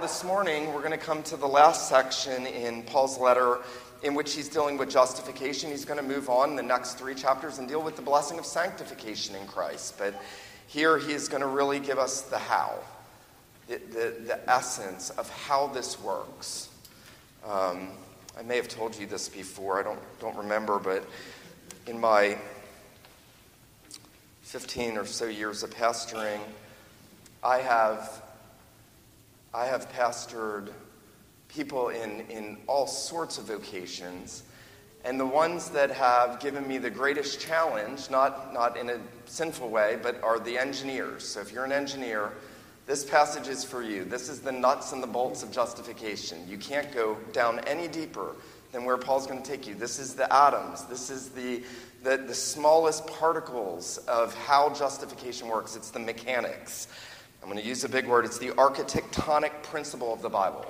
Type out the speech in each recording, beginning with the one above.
This morning, we're going to come to the last section in Paul's letter in which he's dealing with justification. He's going to move on the next three chapters and deal with the blessing of sanctification in Christ. But here he is going to really give us the how, the, the, the essence of how this works. Um, I may have told you this before, I don't, don't remember, but in my 15 or so years of pastoring, I have I have pastored people in, in all sorts of vocations, and the ones that have given me the greatest challenge, not, not in a sinful way, but are the engineers. So if you're an engineer, this passage is for you. This is the nuts and the bolts of justification. You can't go down any deeper than where Paul's going to take you. This is the atoms. This is the, the, the smallest particles of how justification works. It's the mechanics. I'm going to use a big word. It's the architectonic principle of the Bible.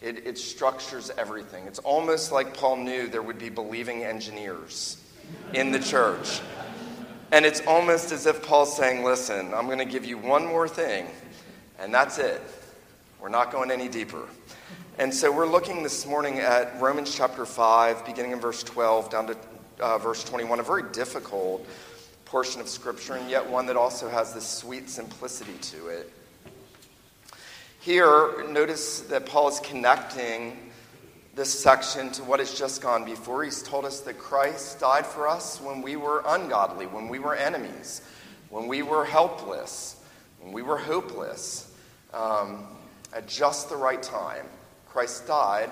It, it, structures everything. It's almost like Paul knew there would be believing engineers in the church. And it's almost as if Paul's saying, Listen, I'm going to give you one more thing, and that's it. We're not going any deeper. And so we're looking this morning at Romans chapter 5, beginning in verse 12 down to uh, verse 21, a very difficult portion of Scripture, and yet one that also has this sweet simplicity to it. Here, notice that Paul is connecting this section to what has just gone before. He's told us that Christ died for us when we were ungodly, when we were enemies, when we were helpless, when we were hopeless, um, at just the right time. Christ died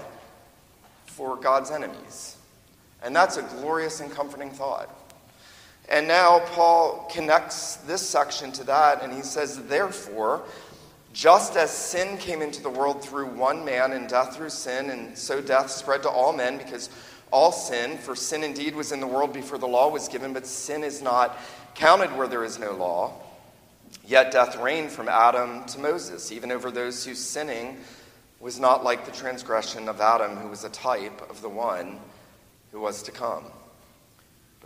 for God's enemies. And that's a glorious and comforting thought. And now Paul connects this section to that, and he says, Therefore, just as sin came into the world through one man, and death through sin, and so death spread to all men because all sin, for sin indeed was in the world before the law was given, but sin is not counted where there is no law. Yet death reigned from Adam to Moses, even over those whose sinning was not like the transgression of Adam, who was a type of the one who was to come.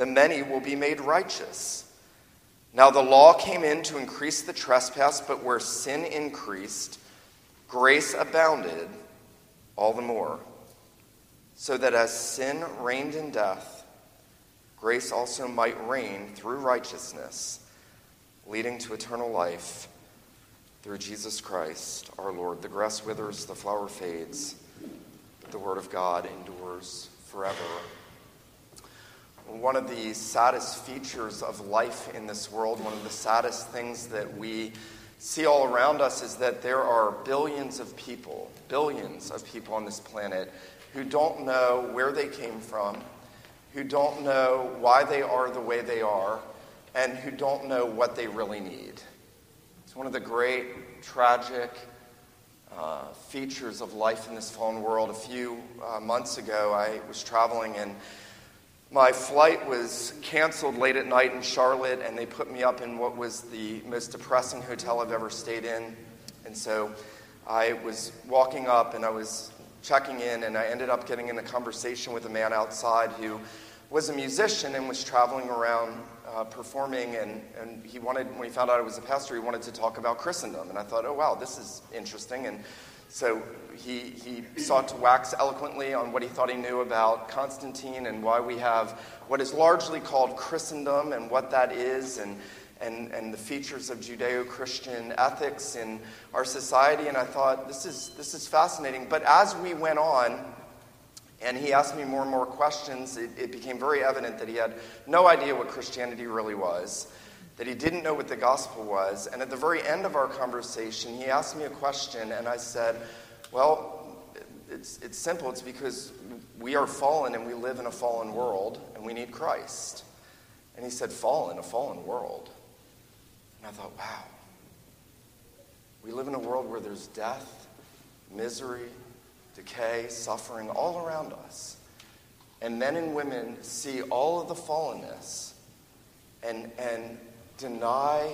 the many will be made righteous. Now, the law came in to increase the trespass, but where sin increased, grace abounded all the more. So that as sin reigned in death, grace also might reign through righteousness, leading to eternal life through Jesus Christ our Lord. The grass withers, the flower fades, but the word of God endures forever. One of the saddest features of life in this world, one of the saddest things that we see all around us, is that there are billions of people, billions of people on this planet who don't know where they came from, who don't know why they are the way they are, and who don't know what they really need. It's one of the great, tragic uh, features of life in this fallen world. A few uh, months ago, I was traveling and my flight was canceled late at night in Charlotte, and they put me up in what was the most depressing hotel I've ever stayed in. And so I was walking up and I was checking in, and I ended up getting in a conversation with a man outside who was a musician and was traveling around uh, performing. And, and he wanted, when he found out I was a pastor, he wanted to talk about Christendom. And I thought, oh, wow, this is interesting. And so he, he sought to wax eloquently on what he thought he knew about Constantine and why we have what is largely called Christendom and what that is. And, and, and the features of Judeo Christian ethics in our society. And I thought, this is, this is fascinating. But as we went on, and he asked me more and more questions, it, it became very evident that he had no idea what Christianity really was, that he didn't know what the gospel was. And at the very end of our conversation, he asked me a question, and I said, Well, it's, it's simple. It's because we are fallen and we live in a fallen world, and we need Christ. And he said, Fallen, a fallen world. And I thought, wow. We live in a world where there's death, misery, decay, suffering all around us. And men and women see all of the fallenness and, and deny,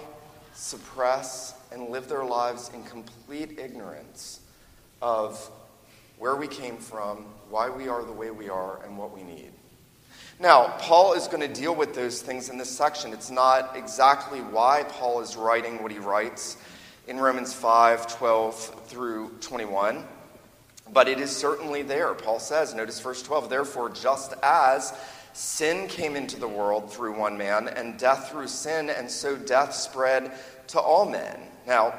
suppress, and live their lives in complete ignorance of where we came from, why we are the way we are, and what we need. Now, Paul is going to deal with those things in this section. It's not exactly why Paul is writing what he writes in Romans 5 12 through 21, but it is certainly there. Paul says, notice verse 12, therefore, just as sin came into the world through one man, and death through sin, and so death spread to all men. Now,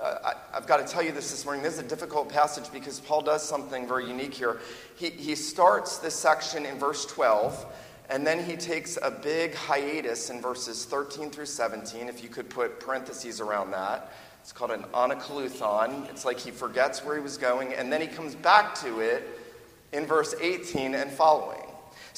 uh, I, have got to tell you this this morning. This is a difficult passage because Paul does something very unique here. He, he starts this section in verse 12, and then he takes a big hiatus in verses 13 through 17, if you could put parentheses around that. It's called an anacoluthon. It's like he forgets where he was going, and then he comes back to it in verse 18 and following.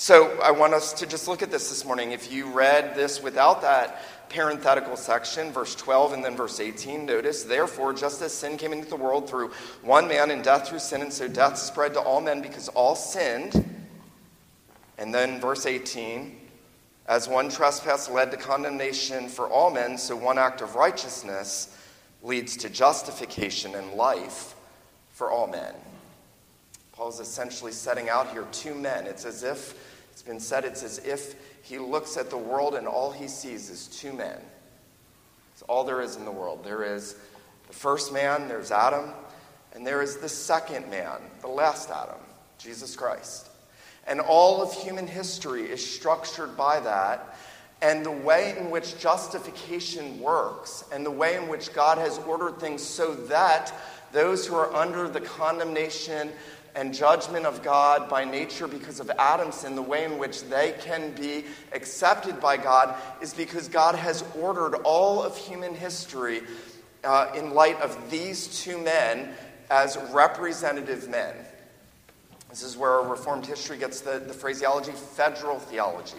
So I want us to just look at this this morning. If you read this without that parenthetical section, verse 12 and then verse 18, notice, therefore, just as sin came into the world through one man and death through sin, and so death spread to all men because all sinned. And then verse 18, as one trespass led to condemnation for all men, so one act of righteousness leads to justification and life for all men. Paul's essentially setting out here two men. It's as if, been said, it's as if he looks at the world and all he sees is two men. It's all there is in the world. There is the first man, there's Adam, and there is the second man, the last Adam, Jesus Christ. And all of human history is structured by that. And the way in which justification works, and the way in which God has ordered things so that those who are under the condemnation and judgment of God by nature because of Adam's sin, the way in which they can be accepted by God is because God has ordered all of human history uh, in light of these two men as representative men. This is where Reformed history gets the, the phraseology federal theology.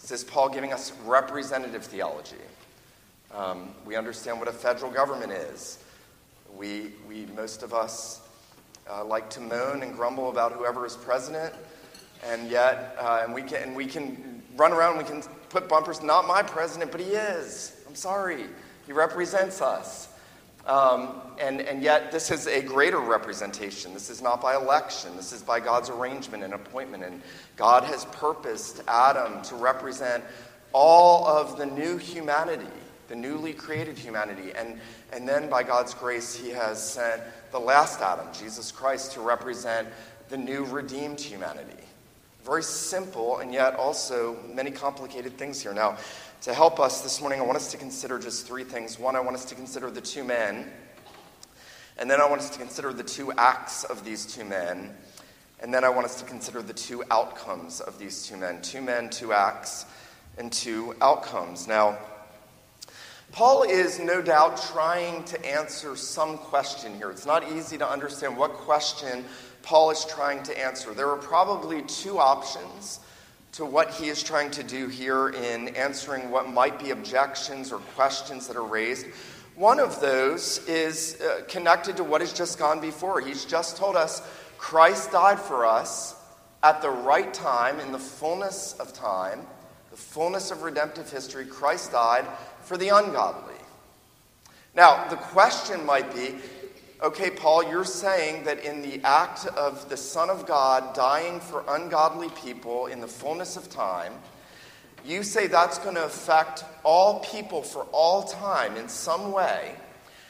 This is Paul giving us representative theology. Um, we understand what a federal government is. We, we most of us uh, like to moan and grumble about whoever is president, and yet, uh, and we can and we can run around. We can put bumpers. Not my president, but he is. I'm sorry. He represents us. Um, and, and yet, this is a greater representation. This is not by election. This is by God's arrangement and appointment. And God has purposed Adam to represent all of the new humanity, the newly created humanity. And, and then, by God's grace, He has sent the last Adam, Jesus Christ, to represent the new redeemed humanity. Very simple, and yet also many complicated things here. Now, to help us this morning, I want us to consider just three things. One, I want us to consider the two men, and then I want us to consider the two acts of these two men, and then I want us to consider the two outcomes of these two men. Two men, two acts, and two outcomes. Now, Paul is no doubt trying to answer some question here. It's not easy to understand what question Paul is trying to answer. There are probably two options to what he is trying to do here in answering what might be objections or questions that are raised. One of those is uh, connected to what has just gone before. He's just told us Christ died for us at the right time, in the fullness of time, the fullness of redemptive history. Christ died for the ungodly. Now, the question might be okay, Paul, you're saying that in the act of the Son of God dying for ungodly people in the fullness of time, you say that's going to affect all people for all time in some way.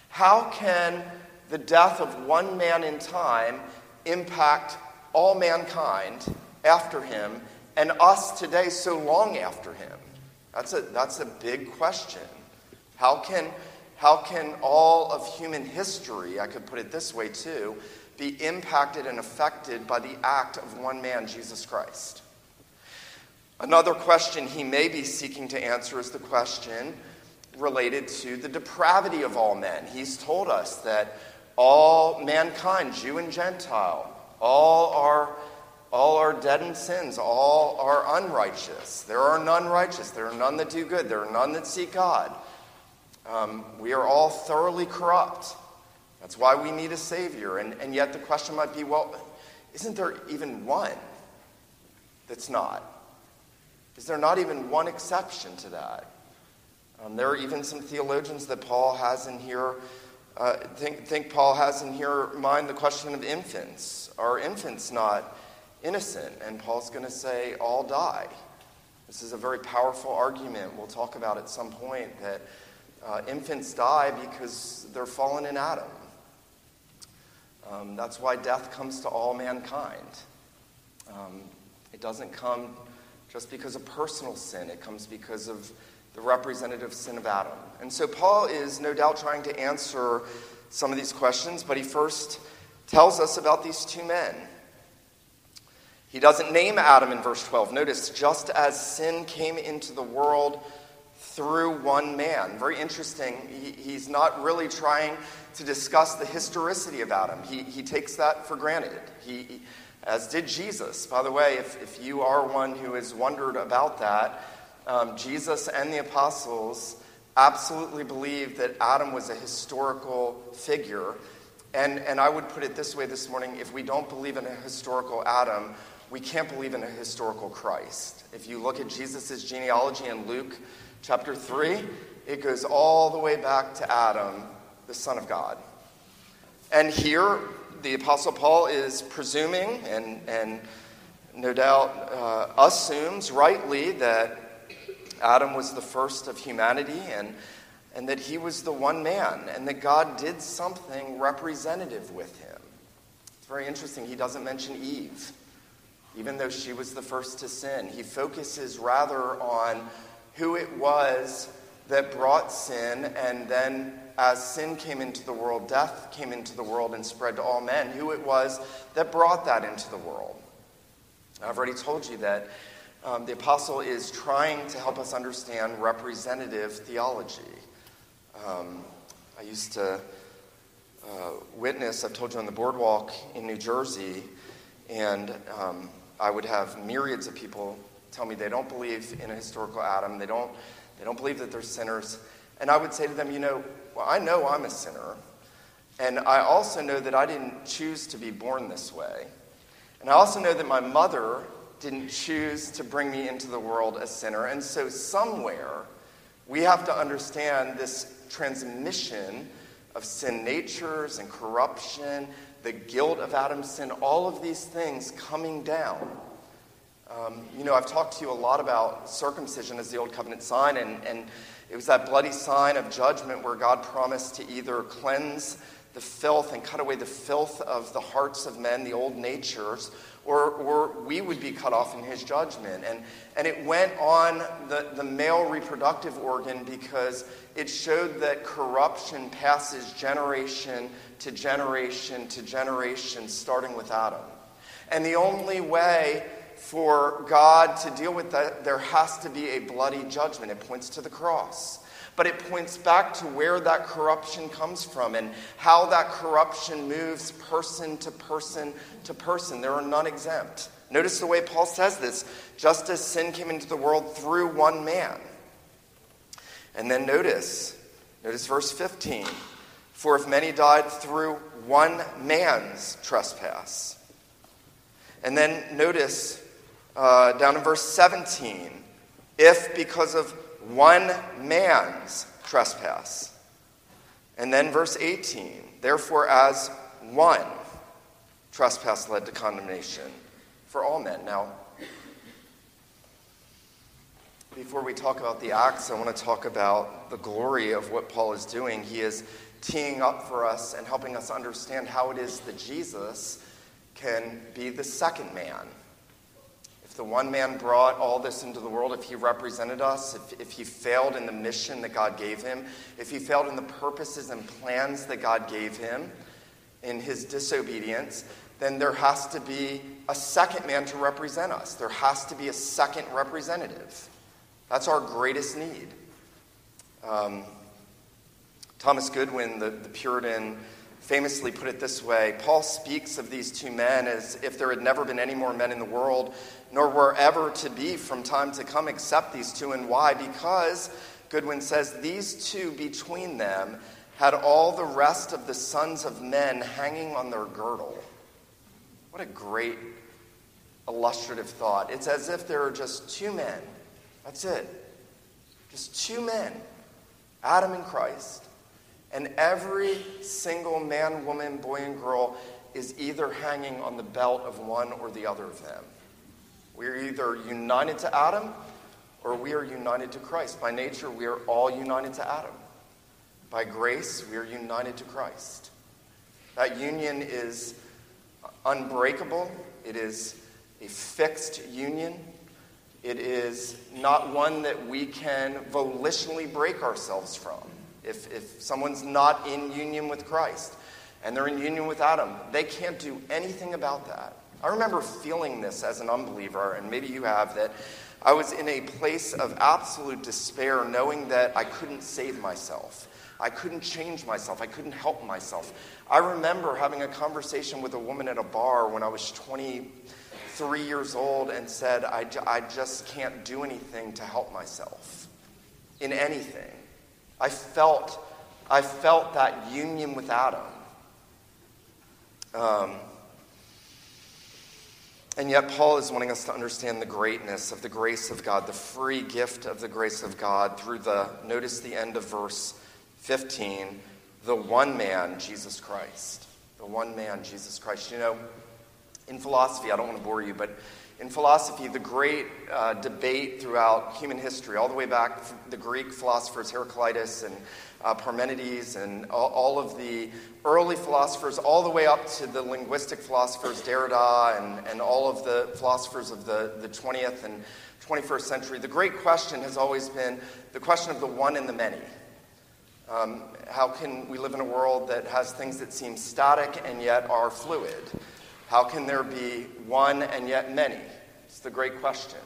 How can the death of one man in time impact all mankind after him and us today so long after him? That's a, that's a big question. How can, how can all of human history, I could put it this way too, be impacted and affected by the act of one man, Jesus Christ? Another question he may be seeking to answer is the question related to the depravity of all men. He's told us that all mankind, Jew and Gentile, all are all are dead in sins, all are unrighteous. There are none righteous, there are none that do good, there are none that seek God. Um, we are all thoroughly corrupt. That's why we need a Savior. And, and yet the question might be well, isn't there even one that's not? Is there not even one exception to that? Um, there are even some theologians that Paul has in here. Uh, think, think Paul has in here mind the question of infants. Are infants not innocent? And Paul's going to say, all die. This is a very powerful argument. We'll talk about at some point that uh, infants die because they're fallen in Adam. Um, that's why death comes to all mankind. Um, it doesn't come just because of personal sin, it comes because of the representative sin of Adam. And so Paul is no doubt trying to answer some of these questions, but he first tells us about these two men. He doesn't name Adam in verse 12. Notice, just as sin came into the world through one man. Very interesting. He, he's not really trying to discuss the historicity of Adam. He, he takes that for granted. He, as did Jesus. By the way, if, if you are one who has wondered about that, um, Jesus and the apostles absolutely believed that Adam was a historical figure. And, and I would put it this way this morning if we don't believe in a historical Adam, we can't believe in a historical Christ. If you look at Jesus' genealogy in Luke chapter 3, it goes all the way back to Adam, the Son of God. And here, the Apostle Paul is presuming and, and no doubt uh, assumes rightly that Adam was the first of humanity and, and that he was the one man and that God did something representative with him. It's very interesting. He doesn't mention Eve, even though she was the first to sin. He focuses rather on who it was that brought sin and then as sin came into the world, death came into the world and spread to all men, who it was that brought that into the world. I've already told you that um, the apostle is trying to help us understand representative theology. Um, I used to uh, witness, I've told you on the boardwalk in New Jersey, and um, I would have myriads of people tell me they don't believe in a historical Adam, they don't, they don't believe that they're sinners. And I would say to them, you know, well, I know I'm a sinner. And I also know that I didn't choose to be born this way. And I also know that my mother didn't choose to bring me into the world a sinner. And so, somewhere, we have to understand this transmission of sin natures and corruption, the guilt of Adam's sin, all of these things coming down. Um, you know, I've talked to you a lot about circumcision as the old covenant sign, and, and it was that bloody sign of judgment where God promised to either cleanse the filth and cut away the filth of the hearts of men, the old natures, or, or we would be cut off in his judgment. And, and it went on the, the male reproductive organ because it showed that corruption passes generation to generation to generation, starting with Adam. And the only way for God to deal with that, there has to be a bloody judgment. It points to the cross. But it points back to where that corruption comes from and how that corruption moves person to person to person. There are none exempt. Notice the way Paul says this just as sin came into the world through one man. And then notice, notice verse 15. For if many died through one man's trespass. And then notice uh, down in verse 17, if because of one man's trespass. And then verse 18, therefore, as one trespass led to condemnation for all men. Now, before we talk about the acts, I want to talk about the glory of what Paul is doing. He is teeing up for us and helping us understand how it is that Jesus can be the second man if the one man brought all this into the world, if he represented us, if, if he failed in the mission that God gave him, if he failed in the purposes and plans that God gave him in his disobedience, then there has to be a second man to represent us. There has to be a second representative. That's our greatest need. Um, Thomas Goodwin, the, the Puritan, famously put it this way Paul speaks of these two men as if there had never been any more men in the world, nor were ever to be from time to come except these two. And why? Because, Goodwin says, these two between them had all the rest of the sons of men hanging on their girdle. What a great illustrative thought. It's as if there are just two men. That's it. Just two men, Adam and Christ. And every single man, woman, boy, and girl is either hanging on the belt of one or the other of them. We are either united to Adam or we are united to Christ. By nature, we are all united to Adam. By grace, we are united to Christ. That union is unbreakable, it is a fixed union. It is not one that we can volitionally break ourselves from. If, if someone's not in union with Christ and they're in union with Adam, they can't do anything about that. I remember feeling this as an unbeliever, and maybe you have, that I was in a place of absolute despair, knowing that I couldn't save myself. I couldn't change myself. I couldn't help myself. I remember having a conversation with a woman at a bar when I was 23 years old and said, I, I just can't do anything to help myself in anything. I felt, I felt that union with Adam. Um, and yet, Paul is wanting us to understand the greatness of the grace of God, the free gift of the grace of God through the, notice the end of verse 15, the one man, Jesus Christ. The one man, Jesus Christ. You know, in philosophy, I don't want to bore you, but in philosophy, the great uh, debate throughout human history, all the way back the Greek philosophers Heraclitus and uh, Parmenides and all, all, of the early philosophers, all the way up to the linguistic philosophers Derrida and, and all of the philosophers of the, the 20th and 21st century, the great question has always been the question of the one and the many. Um, how can we live in a world that has things that seem static and yet are fluid? How can there be one and yet many? It's the great question.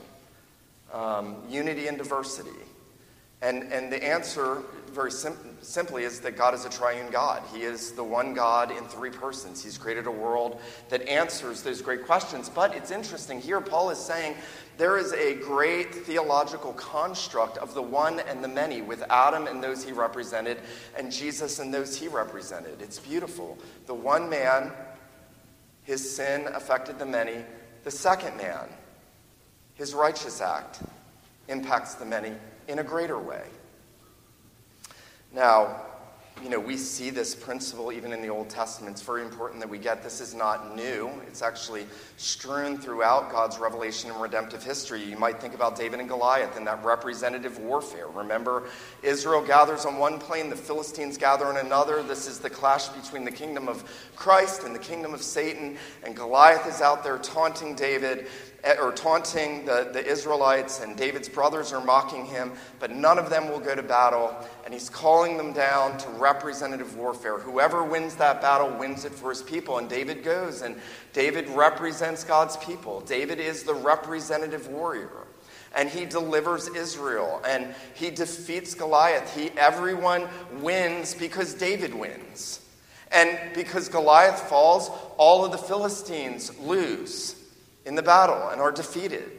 Um, unity and diversity. And, and the answer, very sim- simply, is that God is a triune God. He is the one God in three persons. He's created a world that answers those great questions. But it's interesting. Here, Paul is saying there is a great theological construct of the one and the many, with Adam and those he represented, and Jesus and those he represented. It's beautiful. The one man his sin affected the many. The second man, his righteous act, impacts the many in a greater way. Now, you know, we see this principle even in the Old Testament. It's very important that we get this is not new. It's actually strewn throughout God's revelation and redemptive history. You might think about David and Goliath and that representative warfare. Remember, Israel gathers on one plain, the Philistines gather on another. This is the clash between the kingdom of Christ and the kingdom of Satan. And Goliath is out there taunting David. Eh, or taunting the, the Israelites, and David's brothers are mocking him, but none of them will go to battle. And he's calling them down to representative warfare. Whoever wins that battle wins it for his people. And David goes, and David represents God's people. David is the representative warrior. And he delivers Israel, and he defeats Goliath. He, everyone wins because David wins. And because Goliath falls, all of the Philistines lose in the battle and are defeated.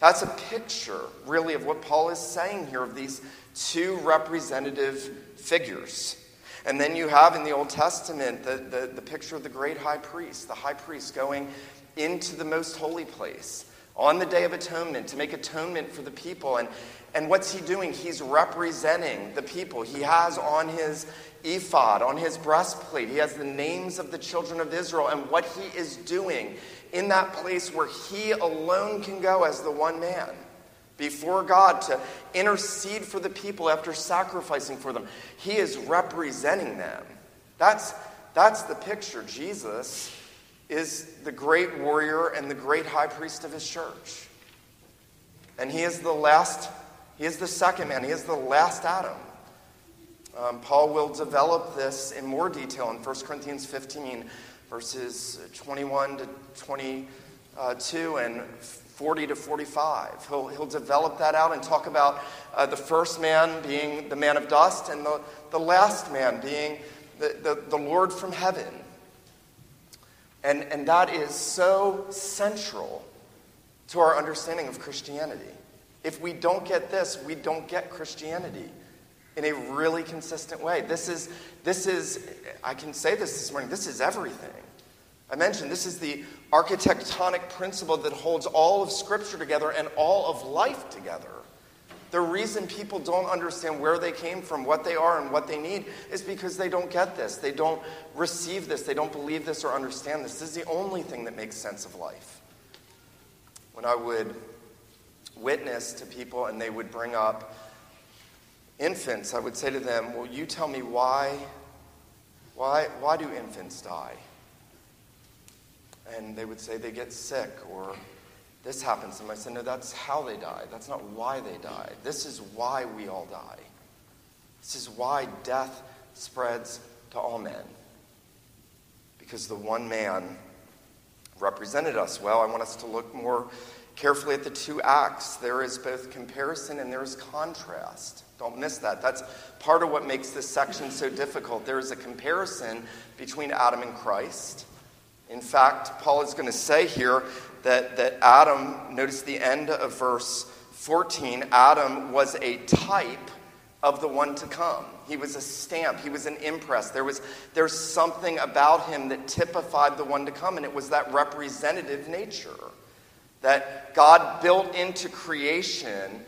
That's a picture, really, of what Paul is saying here of these two representative figures. And then you have in the Old Testament the, the, the, picture of the great high priest, the high priest going into the most holy place on the Day of Atonement to make atonement for the people. And, and what's he doing? He's representing the people. He has on his ephod, on his breastplate, he has the names of the children of Israel. And what he is doing in that place where he alone can go as the one man before God to intercede for the people after sacrificing for them. He is representing them. That's, that's the picture. Jesus is the great warrior and the great high priest of his church. And he is the last, he is the second man, he is the last Adam. Um, Paul will develop this in more detail in 1 Corinthians 15, verses 21 to 22 and 40 to 45. He'll, he'll develop that out and talk about uh, the first man being the man of dust and the, the last man being the, the, the Lord from heaven. And, and that is so central to our understanding of Christianity. If we don't get this, we don't get Christianity in a really consistent way. This is, this is I can say this this morning, this is everything. I mentioned this is the architectonic principle that holds all of Scripture together and all of life together. The reason people don't understand where they came from, what they are, and what they need is because they don't get this. They don't receive this. They don't believe this or understand this. This is the only thing that makes sense of life. When I would witness to people and they would bring up infants, I would say to them, Will you tell me why, why, why do infants die? And they would say they get sick or this happens to. I said, No, that's how they die. That's not why they die. This is why we all die. This is why death spreads to all men. Because the one man represented us well. I want us to look more carefully at the two acts. There is both comparison and there is contrast. Don't miss that. That's part of what makes this section so difficult. There is a comparison between Adam and Christ. In fact, Paul is going to say here that, that Adam, notice the end of verse 14, Adam was a type of the one to come. He was a stamp, he was an impress. There was there's something about him that typified the one to come, and it was that representative nature that God built into creation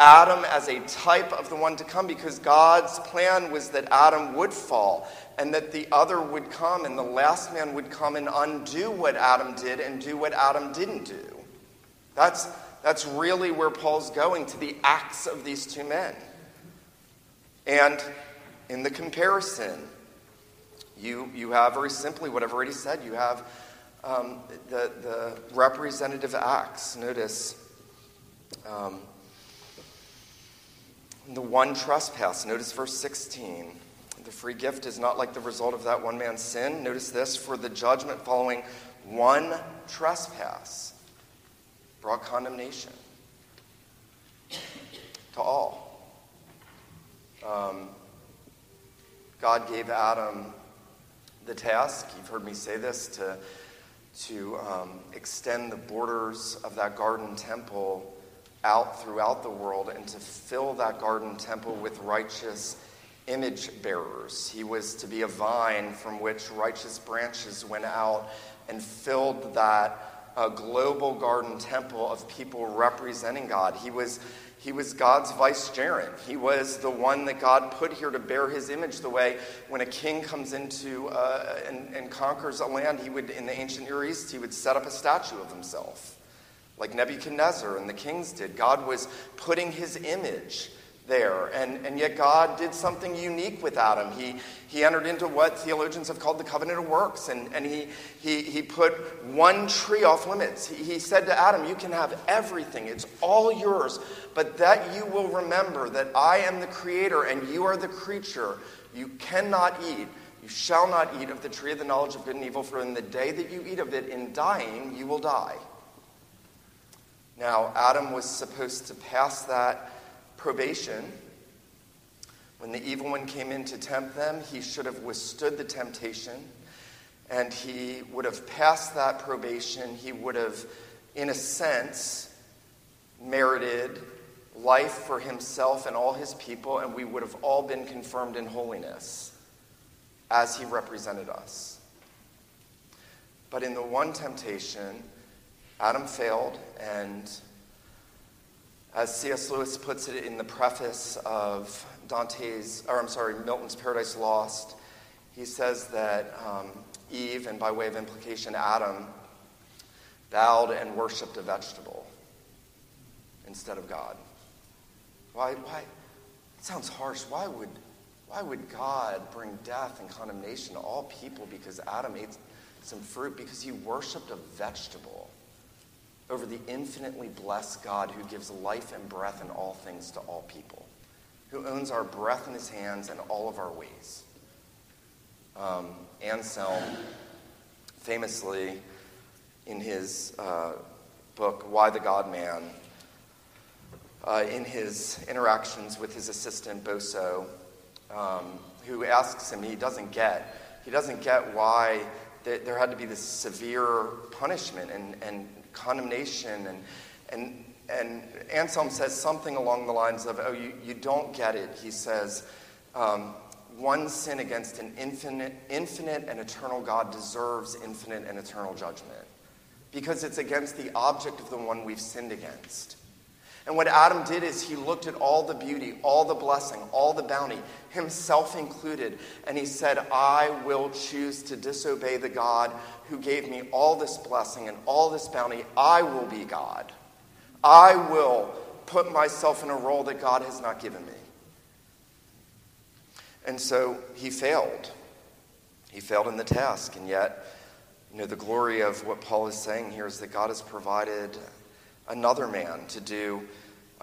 Adam as a type of the one to come because God's plan was that Adam would fall and that the other would come and the last man would come and undo what Adam did and do what Adam didn't do. That's, that's really where Paul's going to the acts of these two men. And in the comparison, you, you have very simply what I've already said. You have um, the, the representative acts. Notice. Um, the one trespass. Notice verse 16. The free gift is not like the result of that one man's sin. Notice this for the judgment following one trespass brought condemnation to all. Um, God gave Adam the task, you've heard me say this, to, to um, extend the borders of that garden temple out throughout the world and to fill that garden temple with righteous image bearers. He was to be a vine from which righteous branches went out and filled that uh, global garden temple of people representing God. He was, he was God's vicegerent. He was the one that God put here to bear his image the way when a king comes into uh, and, and conquers a land, he would, in the ancient Near East, he would set up a statue of himself like Nebuchadnezzar and the kings did. God was putting his image there. And, and yet, God did something unique with Adam. He, he entered into what theologians have called the covenant of works, and, and he, he, he put one tree off limits. He, he said to Adam, You can have everything, it's all yours, but that you will remember that I am the creator and you are the creature. You cannot eat. You shall not eat of the tree of the knowledge of good and evil, for in the day that you eat of it, in dying, you will die. Now, Adam was supposed to pass that probation. When the evil one came in to tempt them, he should have withstood the temptation and he would have passed that probation. He would have, in a sense, merited life for himself and all his people, and we would have all been confirmed in holiness as he represented us. But in the one temptation, Adam failed, and as C.S. Lewis puts it in the preface of Dante's, or I'm sorry, Milton's Paradise Lost, he says that um, Eve, and by way of implication, Adam, bowed and worshipped a vegetable instead of God. Why? Why? It sounds harsh. Why would, why would God bring death and condemnation to all people because Adam ate some fruit? Because he worshipped a vegetable. Over the infinitely blessed God who gives life and breath and all things to all people, who owns our breath in his hands and all of our ways. Um, Anselm famously, in his uh, book, Why the God Man, uh, in his interactions with his assistant, Boso, um, who asks him, he doesn't get, he doesn't get why there had to be this severe punishment and, and condemnation. And, and, and Anselm says something along the lines of, Oh, you, you don't get it. He says, um, One sin against an infinite, infinite and eternal God deserves infinite and eternal judgment because it's against the object of the one we've sinned against. And what Adam did is he looked at all the beauty, all the blessing, all the bounty, himself included, and he said, I will choose to disobey the God who gave me all this blessing and all this bounty. I will be God. I will put myself in a role that God has not given me. And so he failed. He failed in the task, and yet, you know, the glory of what Paul is saying here is that God has provided another man to do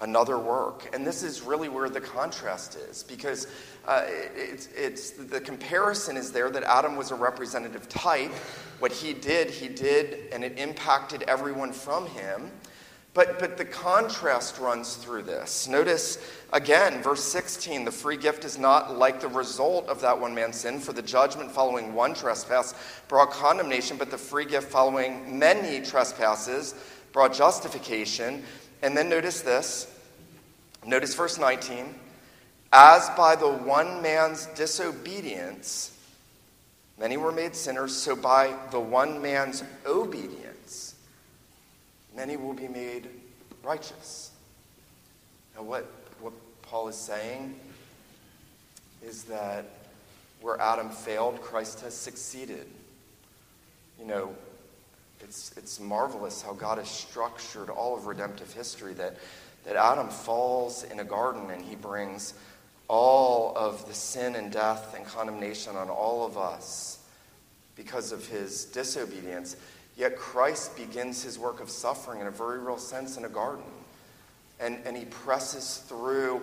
another work. And this is really where the contrast is because uh, it's, it's, the comparison is there that Adam was a representative type. What he did, he did, and it impacted everyone from him. But, but the contrast runs through this. Notice again, verse 16 the free gift is not like the result of that one man's sin, for the judgment following one trespass brought condemnation, but the free gift following many trespasses brought justification. And then notice this. Notice verse 19. As by the one man's disobedience, many were made sinners, so by the one man's obedience, many will be made righteous. Now, what, what Paul is saying is that where Adam failed, Christ has succeeded. You know, it's, it's marvelous how God has structured all of redemptive history that, that Adam falls in a garden and he brings all of the sin and death and condemnation on all of us because of his disobedience. Yet Christ begins his work of suffering in a very real sense in a garden. And, and he presses through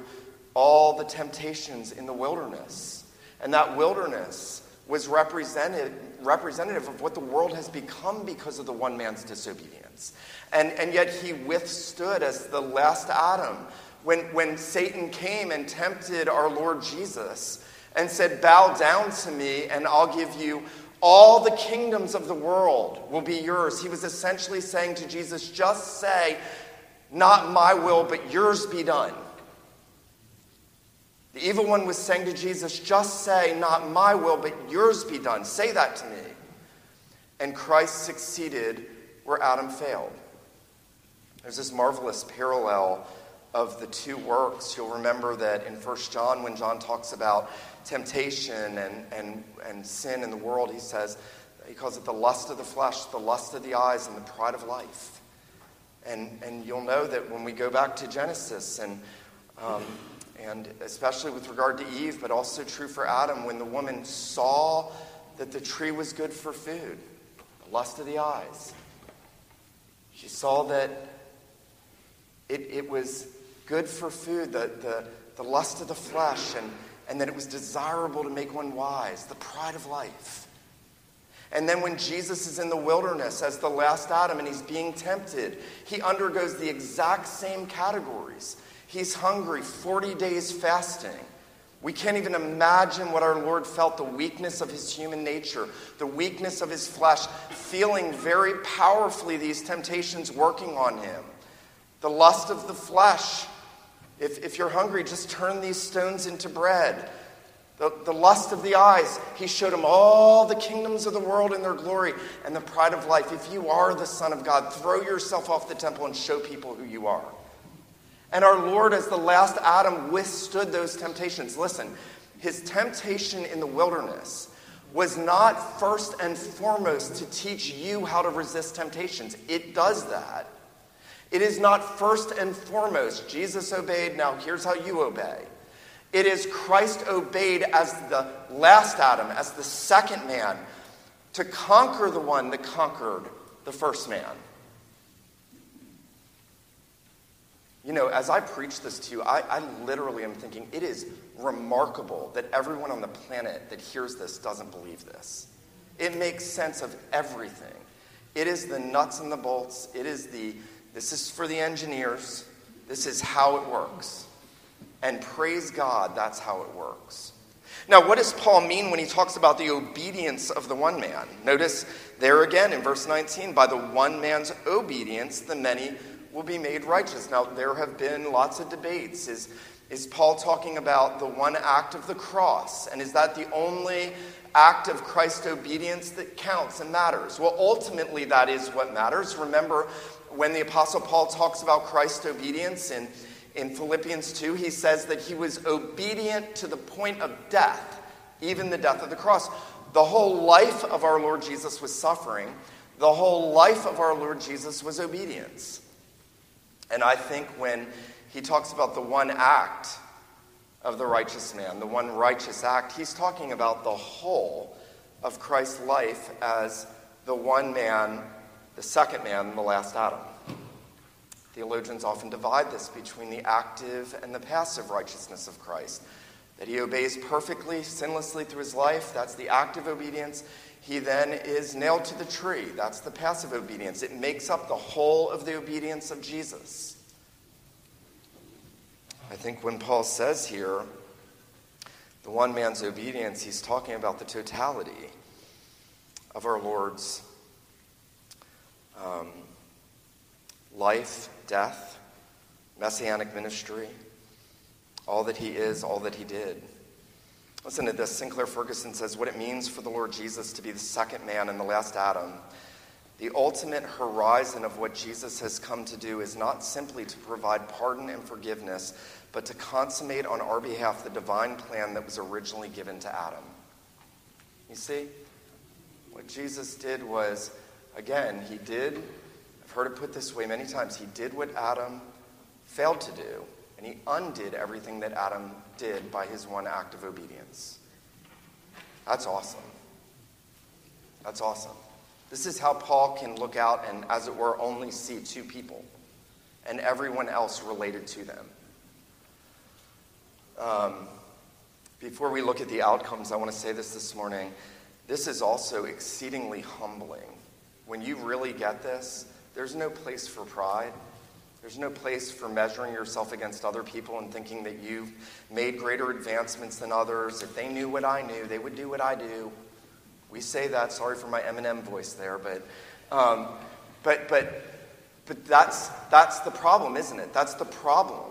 all the temptations in the wilderness. And that wilderness was represented, representative of what the world has become because of the one man's disobedience. And, and yet he withstood as the last Adam when, when Satan came and tempted our Lord Jesus and said, Bow down to me, and I'll give you all the kingdoms of the world will be yours. He was essentially saying to Jesus, Just say, Not my will, but yours be done. The evil one was saying to Jesus, Just say, Not my will, but yours be done. Say that to me. And Christ succeeded where Adam failed. There's this marvelous parallel of the two works. You'll remember that in 1 John, when John talks about temptation and, and, and sin in the world, he says, he calls it the lust of the flesh, the lust of the eyes, and the pride of life. And, and you'll know that when we go back to Genesis and um, and especially with regard to Eve, but also true for Adam, when the woman saw that the tree was good for food, the lust of the eyes. She saw that it, it was good for food, the, the, the lust of the flesh, and, and that it was desirable to make one wise, the pride of life. And then when Jesus is in the wilderness as the last Adam and he's being tempted, he undergoes the exact same categories. He's hungry, 40 days fasting. We can't even imagine what our Lord felt the weakness of his human nature, the weakness of his flesh, feeling very powerfully these temptations working on him. The lust of the flesh. If, if you're hungry, just turn these stones into bread. The, the lust of the eyes. He showed him all the kingdoms of the world in their glory and the pride of life. If you are the Son of God, throw yourself off the temple and show people who you are. And our Lord, as the last Adam, withstood those temptations. Listen, his temptation in the wilderness was not first and foremost to teach you how to resist temptations. It does that. It is not first and foremost, Jesus obeyed, now here's how you obey. It is Christ obeyed as the last Adam, as the second man, to conquer the one that conquered the first man. You know, as I preach this to you, I, I literally am thinking it is remarkable that everyone on the planet that hears this doesn't believe this. It makes sense of everything. It is the nuts and the bolts. It is the, this is for the engineers. This is how it works. And praise God, that's how it works. Now, what does Paul mean when he talks about the obedience of the one man? Notice there again in verse 19 by the one man's obedience, the many will be made righteous. Now, there have been lots of debates. Is, is Paul talking about the one act of the cross? And is that the only act of Christ's obedience that counts and matters? Well, ultimately, that is what matters. Remember, when the Apostle Paul talks about Christ's obedience in in Philippians 2, he says that he was obedient to the point of death, even the death of the cross. The whole life of our Lord Jesus was suffering. The whole life of our Lord Jesus was obedience. And I think when he talks about the one act of the righteous man, the one righteous act, he's talking about the whole of Christ's life as the one man, the second man, the last Adam. Theologians often divide this between the active and the passive righteousness of Christ. That he obeys perfectly, sinlessly through his life, that's the active obedience. He then is nailed to the tree, that's the passive obedience. It makes up the whole of the obedience of Jesus. I think when Paul says here, the one man's obedience, he's talking about the totality of our Lord's um, life, death, messianic ministry, all that he is, all that he did. Listen to this. Sinclair Ferguson says what it means for the Lord Jesus to be the second man and the last Adam. The ultimate horizon of what Jesus has come to do is not simply to provide pardon and forgiveness, but to consummate on our behalf the divine plan that was originally given to Adam. You see? What Jesus did was, again, he did I've heard it put this way many times. He did what Adam failed to do, and he undid everything that Adam did by his one act of obedience. That's awesome. That's awesome. This is how Paul can look out and, as it were, only see two people and everyone else related to them. Um, before we look at the outcomes, I want to say this this morning. This is also exceedingly humbling. When you really get this, there's no place for pride. There's no place for measuring yourself against other people and thinking that you've made greater advancements than others. If they knew what I knew, they would do what I do. We say that. Sorry for my Eminem voice there, but, um, but, but, but that's, that's the problem, isn't it? That's the problem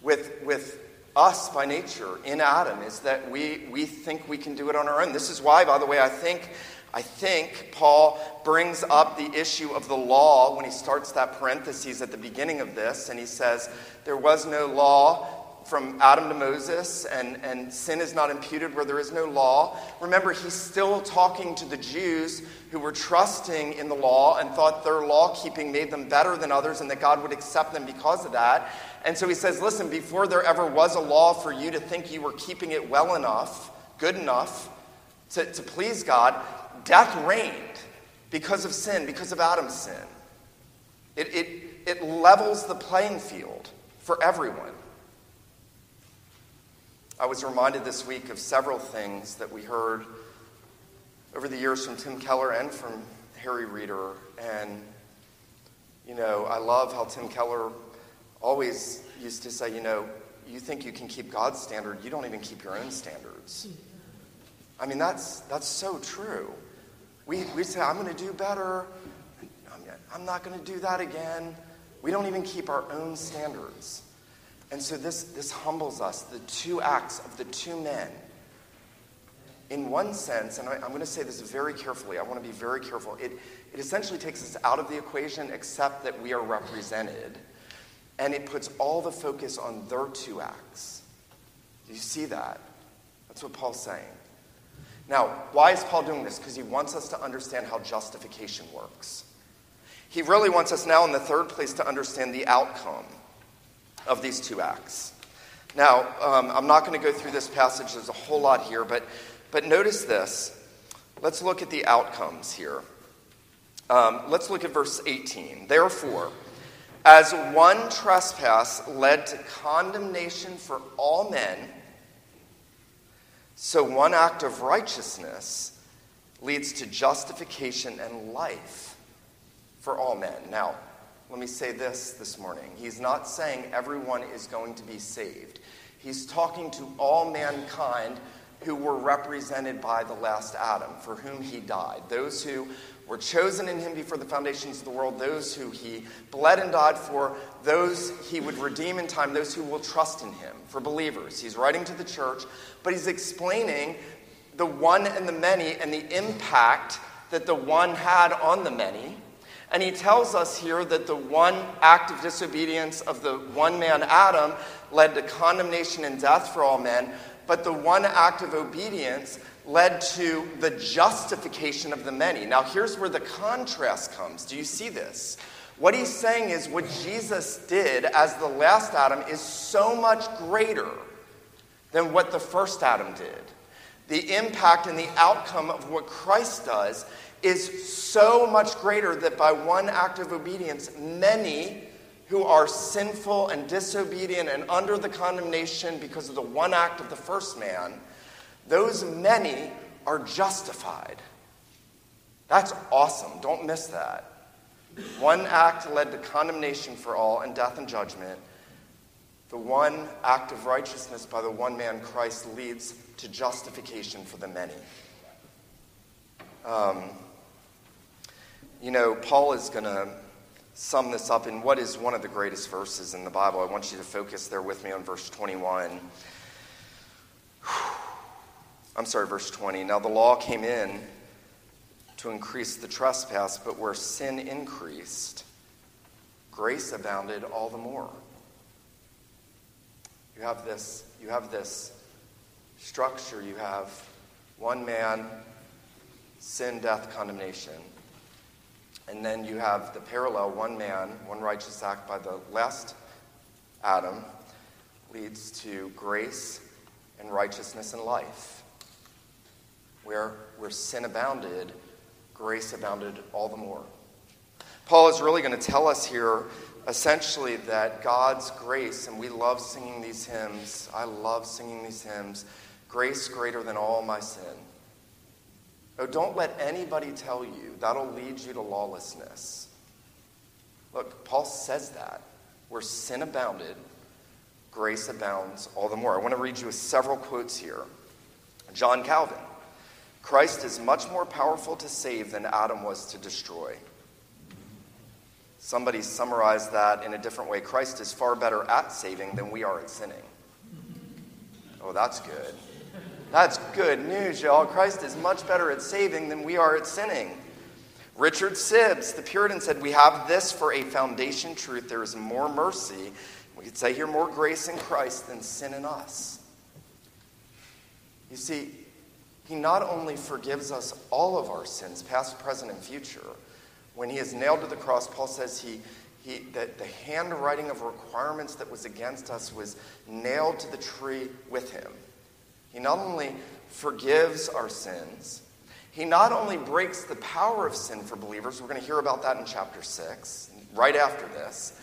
with, with us by nature in Adam is that we, we think we can do it on our own. This is why, by the way, I think I think Paul brings up the issue of the law when he starts that parenthesis at the beginning of this, and he says, There was no law from Adam to Moses, and, and sin is not imputed where there is no law. Remember, he's still talking to the Jews who were trusting in the law and thought their law keeping made them better than others and that God would accept them because of that. And so he says, Listen, before there ever was a law for you to think you were keeping it well enough, good enough to, to please God, death reigned because of sin, because of Adam's sin. It, it, it levels the playing field for everyone. I was reminded this week of several things that we heard over the years from Tim Keller and from Harry Reeder. And, you know, I love how Tim Keller always used to say, you know, you think you can keep God's standard, you don't even keep your own standards. I mean, that's, that's so true. We, we say, I'm going to do better. I'm not going to do that again. We don't even keep our own standards. And so this, this humbles us, the two acts of the two men. In one sense, and I, am going to say this very carefully, I want to be very careful. It, it essentially takes us out of the equation, except that we are represented. And it puts all the focus on their two acts. Do you see that? That's what Paul's saying. Now, why is Paul doing this? Because he wants us to understand how justification works. He really wants us now, in the third place, to understand the outcome of these two acts. Now, um, I'm not going to go through this passage, there's a whole lot here, but, but notice this. Let's look at the outcomes here. Um, let's look at verse 18. Therefore, As one trespass led to condemnation for all men, so one act of righteousness leads to justification and life for all men. Now, let me say this this morning. He's not saying everyone is going to be saved. He's talking to all mankind who were represented by the last Adam, for whom he died. Those who were chosen in him before the foundations of the world, those who he bled and died for, those he would redeem in time, those who will trust in him, for believers. He's writing to the church, but he's explaining the one and the many and the impact that the one had on the many. And he tells us here that the one act of disobedience of the one man, Adam, led to condemnation and death for all men, but the one act of obedience led to the justification of the many. Now, here's where the contrast comes. Do you see this? What he's saying is what Jesus did as the last Adam is so much greater than what the first Adam did. The impact and the outcome of what Christ does is so much greater that by one act of obedience, many who are sinful and disobedient and under the condemnation because of the one act of the first man, those many are justified. That's awesome. Don't miss that. One act led to condemnation for all and death and judgment. The one act of righteousness by the one man, Christ, leads to justification for the many. Um, you know, Paul is going to sum this up in what is one of the greatest verses in the Bible. I want you to focus there with me on verse 21. I'm sorry, verse 20. Now the law came in to increase the trespass, but where sin increased, grace abounded all the more. You have this, you have this structure. You have one man, sin, death, condemnation. And then you have the parallel one man, one righteous act by the last Adam leads to grace and righteousness and life. Where, where sin abounded, grace abounded all the more. Paul is really going to tell us here essentially that God's grace, and we love singing these hymns, I love singing these hymns, grace greater than all my sin. Oh, don't let anybody tell you that'll lead you to lawlessness. Look, Paul says that. Where sin abounded, grace abounds all the more. I want to read you several quotes here. John Calvin Christ is much more powerful to save than Adam was to destroy. Somebody summarized that in a different way Christ is far better at saving than we are at sinning. Oh, that's good. That's good news, y'all. Christ is much better at saving than we are at sinning. Richard Sibbes, the Puritan, said, We have this for a foundation truth. There is more mercy. We could say here more grace in Christ than sin in us. You see, He not only forgives us all of our sins, past, present, and future, when He is nailed to the cross, Paul says He he, that the handwriting of requirements that was against us was nailed to the tree with him. He not only forgives our sins, he not only breaks the power of sin for believers, we're going to hear about that in chapter 6, right after this,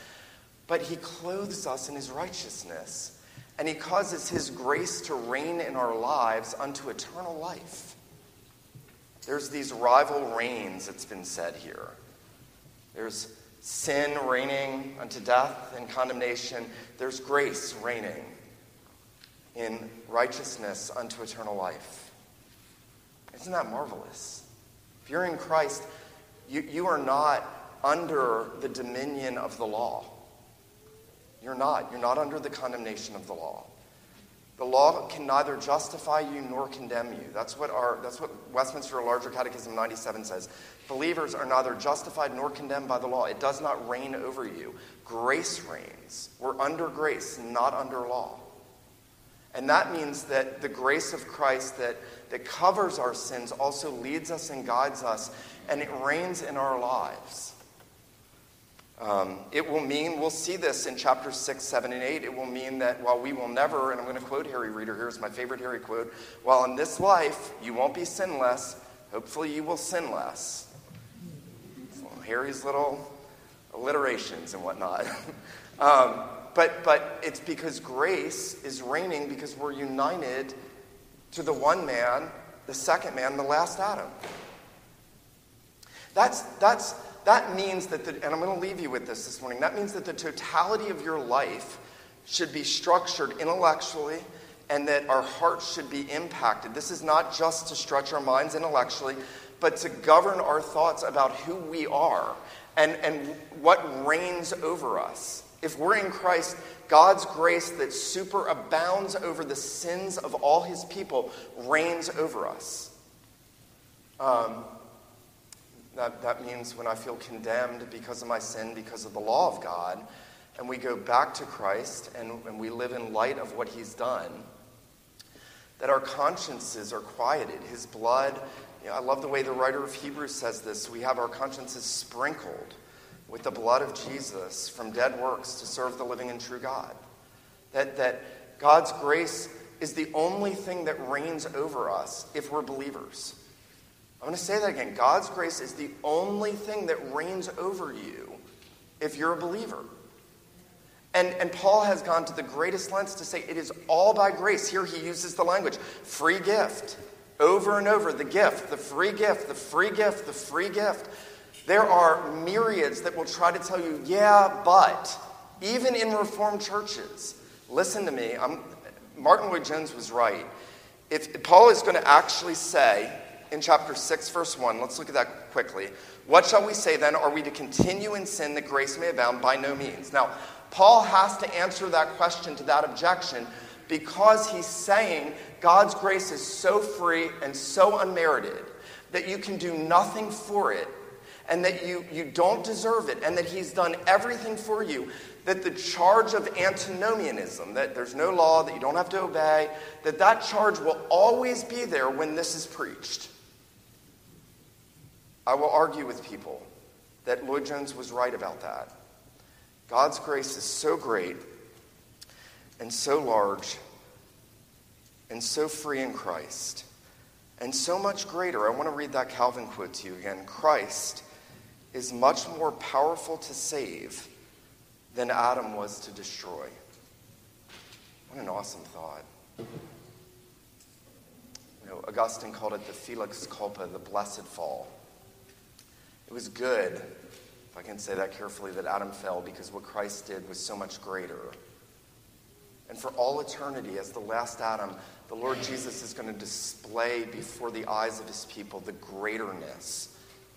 but he clothes us in his righteousness, and he causes his grace to reign in our lives unto eternal life. There's these rival reigns, it's been said here. There's sin reigning unto death and condemnation, there's grace reigning in righteousness unto eternal life. Isn't that marvelous? If you're in Christ, you, you are not under the dominion of the law. You're not. You're not under the condemnation of the law. The law can neither justify you nor condemn you. That's what, our, that's what Westminster Larger Catechism 97 says. Believers are neither justified nor condemned by the law. It does not reign over you. Grace reigns. We're under grace, not under law. And that means that the grace of Christ that, that covers our sins also leads us and guides us, and it reigns in our lives. Um, it will mean, we'll see this in chapters 6, 7, and 8. It will mean that while we will never, and I'm going to quote Harry Reeder, here's my favorite Harry quote while in this life you won't be sinless, hopefully you will sin less. So Harry's little alliterations and whatnot. um, but, but it's because grace is reigning because we're united to the one man, the second man, the last Adam. That's, that's, that means that, the, and I'm going to leave you with this this morning, that means that the totality of your life should be structured intellectually and that our hearts should be impacted. This is not just to stretch our minds intellectually, but to govern our thoughts about who we are and, and what reigns over us. If we're in Christ, God's grace that superabounds over the sins of all his people reigns over us. Um, that, that means when I feel condemned because of my sin, because of the law of God, and we go back to Christ and, and we live in light of what he's done, that our consciences are quieted. His blood, you know, I love the way the writer of Hebrews says this. We have our consciences sprinkled with the blood of Jesus from dead works to serve the living and true God. That, that God's grace is the only thing that reigns over us if we're believers. I'm going to say that again. God's grace is the only thing that reigns over you if you're a believer. And, and Paul has gone to the greatest lengths to say it is all by grace. Here he uses the language free gift. Over and over, the gift, the free gift, the free gift, the free gift. There are myriads that will try to tell you, yeah, but, even in Reformed churches, listen to me. I'm, Martyn Lloyd-Jones was right. If Paul is going to actually say in chapter 6, verse 1, let's look at that quickly. What shall we say then? Are we to continue in sin that grace may abound? By no means. Now, Paul has to answer that question to that objection because he's saying God's grace is so free and so unmerited that you can do nothing for it and that you, you don't deserve it and that he's done everything for you that the charge of antinomianism that there's no law that you don't have to obey that that charge will always be there when this is preached i will argue with people that lloyd-jones was right about that God's grace is so great and so large and so free in Christ and so much greater. I want to read that Calvin quote to you again. Christ is much more powerful to save than Adam was to destroy. What an awesome thought. You know, Augustine called it the felix culpa, the blessed fall. It was good if I can say that carefully, that Adam fell because what Christ did was so much greater. And for all eternity, as the last Adam, the Lord Jesus is going to display before the eyes of his people the greaterness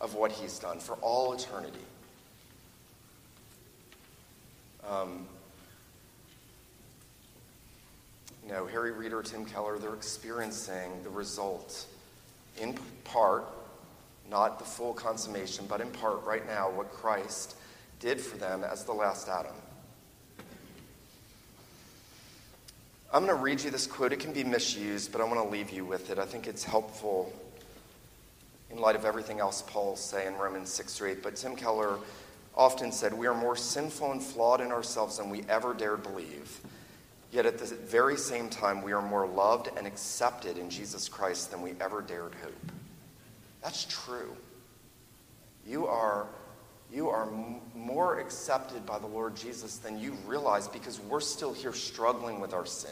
of what he's done for all eternity. Um, you know, Harry Reeder, Tim Keller, they're experiencing the result in part not the full consummation, but in part right now what Christ did for them as the last Adam. I'm going to read you this quote. It can be misused, but I want to leave you with it. I think it's helpful in light of everything else Paul say in Romans 6 or 8. But Tim Keller often said, We are more sinful and flawed in ourselves than we ever dared believe. Yet at the very same time, we are more loved and accepted in Jesus Christ than we ever dared hope. That's true. You are, you are m- more accepted by the Lord Jesus than you realize because we're still here struggling with our sin.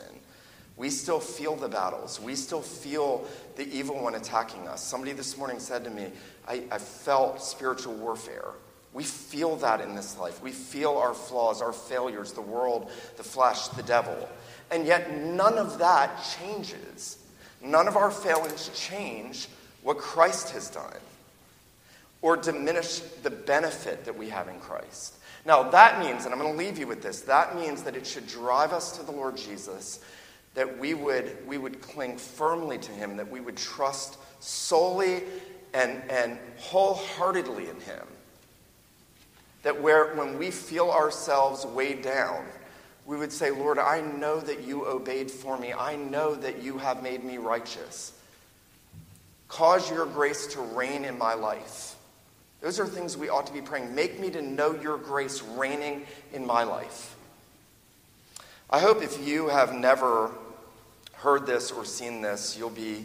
We still feel the battles. We still feel the evil one attacking us. Somebody this morning said to me, I, I felt spiritual warfare. We feel that in this life. We feel our flaws, our failures, the world, the flesh, the devil. And yet, none of that changes. None of our failings change what Christ has done or diminish the benefit that we have in Christ. Now, that means, and I'm going to leave you with this, that means that it should drive us to the Lord Jesus, that we would, we would cling firmly to him, that we would trust solely and, and wholeheartedly in him. That where, when we feel ourselves weighed down, we would say, Lord, I know that you obeyed for me. I know that you have made me righteous. Cause your grace to reign in my life. Those are things we ought to be praying. Make me to know your grace reigning in my life. I hope if you have never heard this or seen this, you'll be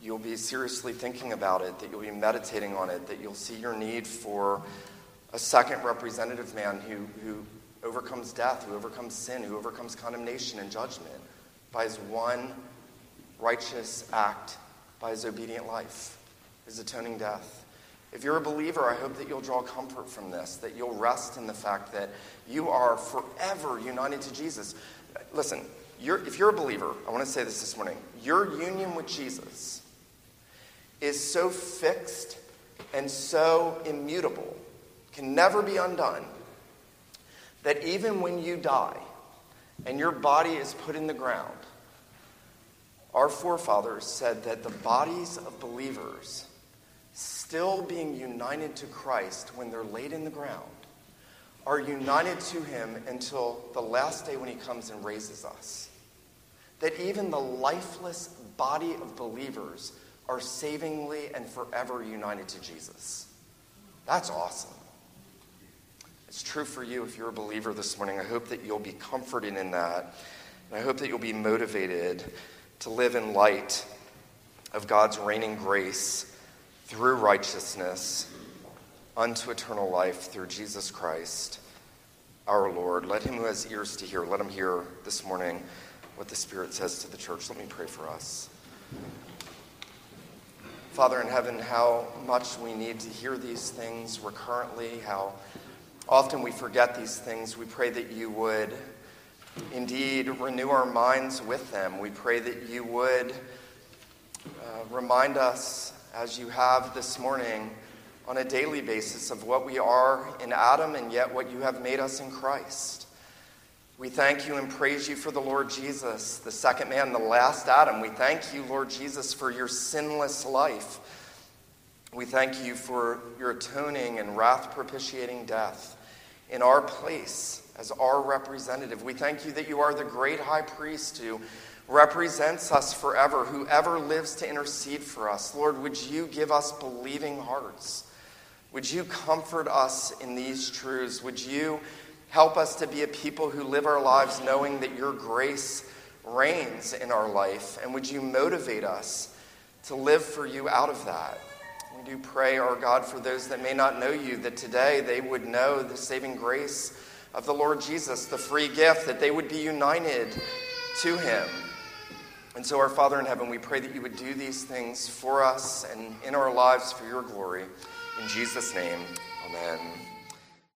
you'll be seriously thinking about it, that you'll be meditating on it, that you'll see your need for a second representative man who, who overcomes death, who overcomes sin, who overcomes condemnation and judgment by his one righteous act, by his obedient life, his atoning death. If you're a believer, I hope that you'll draw comfort from this, that you'll rest in the fact that you are forever united to Jesus. Listen, you're, if you're a believer, I want to say this this morning your union with Jesus is so fixed and so immutable, can never be undone, that even when you die and your body is put in the ground, our forefathers said that the bodies of believers still being united to Christ when they're laid in the ground are united to him until the last day when he comes and raises us. That even the lifeless body of believers are savingly and forever united to Jesus. That's awesome. It's true for you if you're a believer this morning. I hope that you'll be comforted in that. And I hope that you'll be motivated to live in light of God's reigning grace through righteousness unto eternal life through Jesus Christ our Lord. Let him who has ears to hear, let him hear this morning what the Spirit says to the church. Let me pray for us. Father in heaven, how much we need to hear these things recurrently, how often we forget these things. We pray that you would indeed renew our minds with them. We pray that you would uh, remind us, as you have this morning, on a daily basis of what we are in Adam and yet what you have made us in Christ. We thank you and praise you for the Lord Jesus, the second man, the last Adam. We thank you, Lord Jesus, for your sinless life. We thank you for your atoning and wrath propitiating death in our place as our representative. We thank you that you are the great high priest who represents us forever, whoever lives to intercede for us. Lord, would you give us believing hearts? Would you comfort us in these truths? Would you Help us to be a people who live our lives knowing that your grace reigns in our life. And would you motivate us to live for you out of that? We do pray, our God, for those that may not know you, that today they would know the saving grace of the Lord Jesus, the free gift, that they would be united to him. And so, our Father in heaven, we pray that you would do these things for us and in our lives for your glory. In Jesus' name, amen.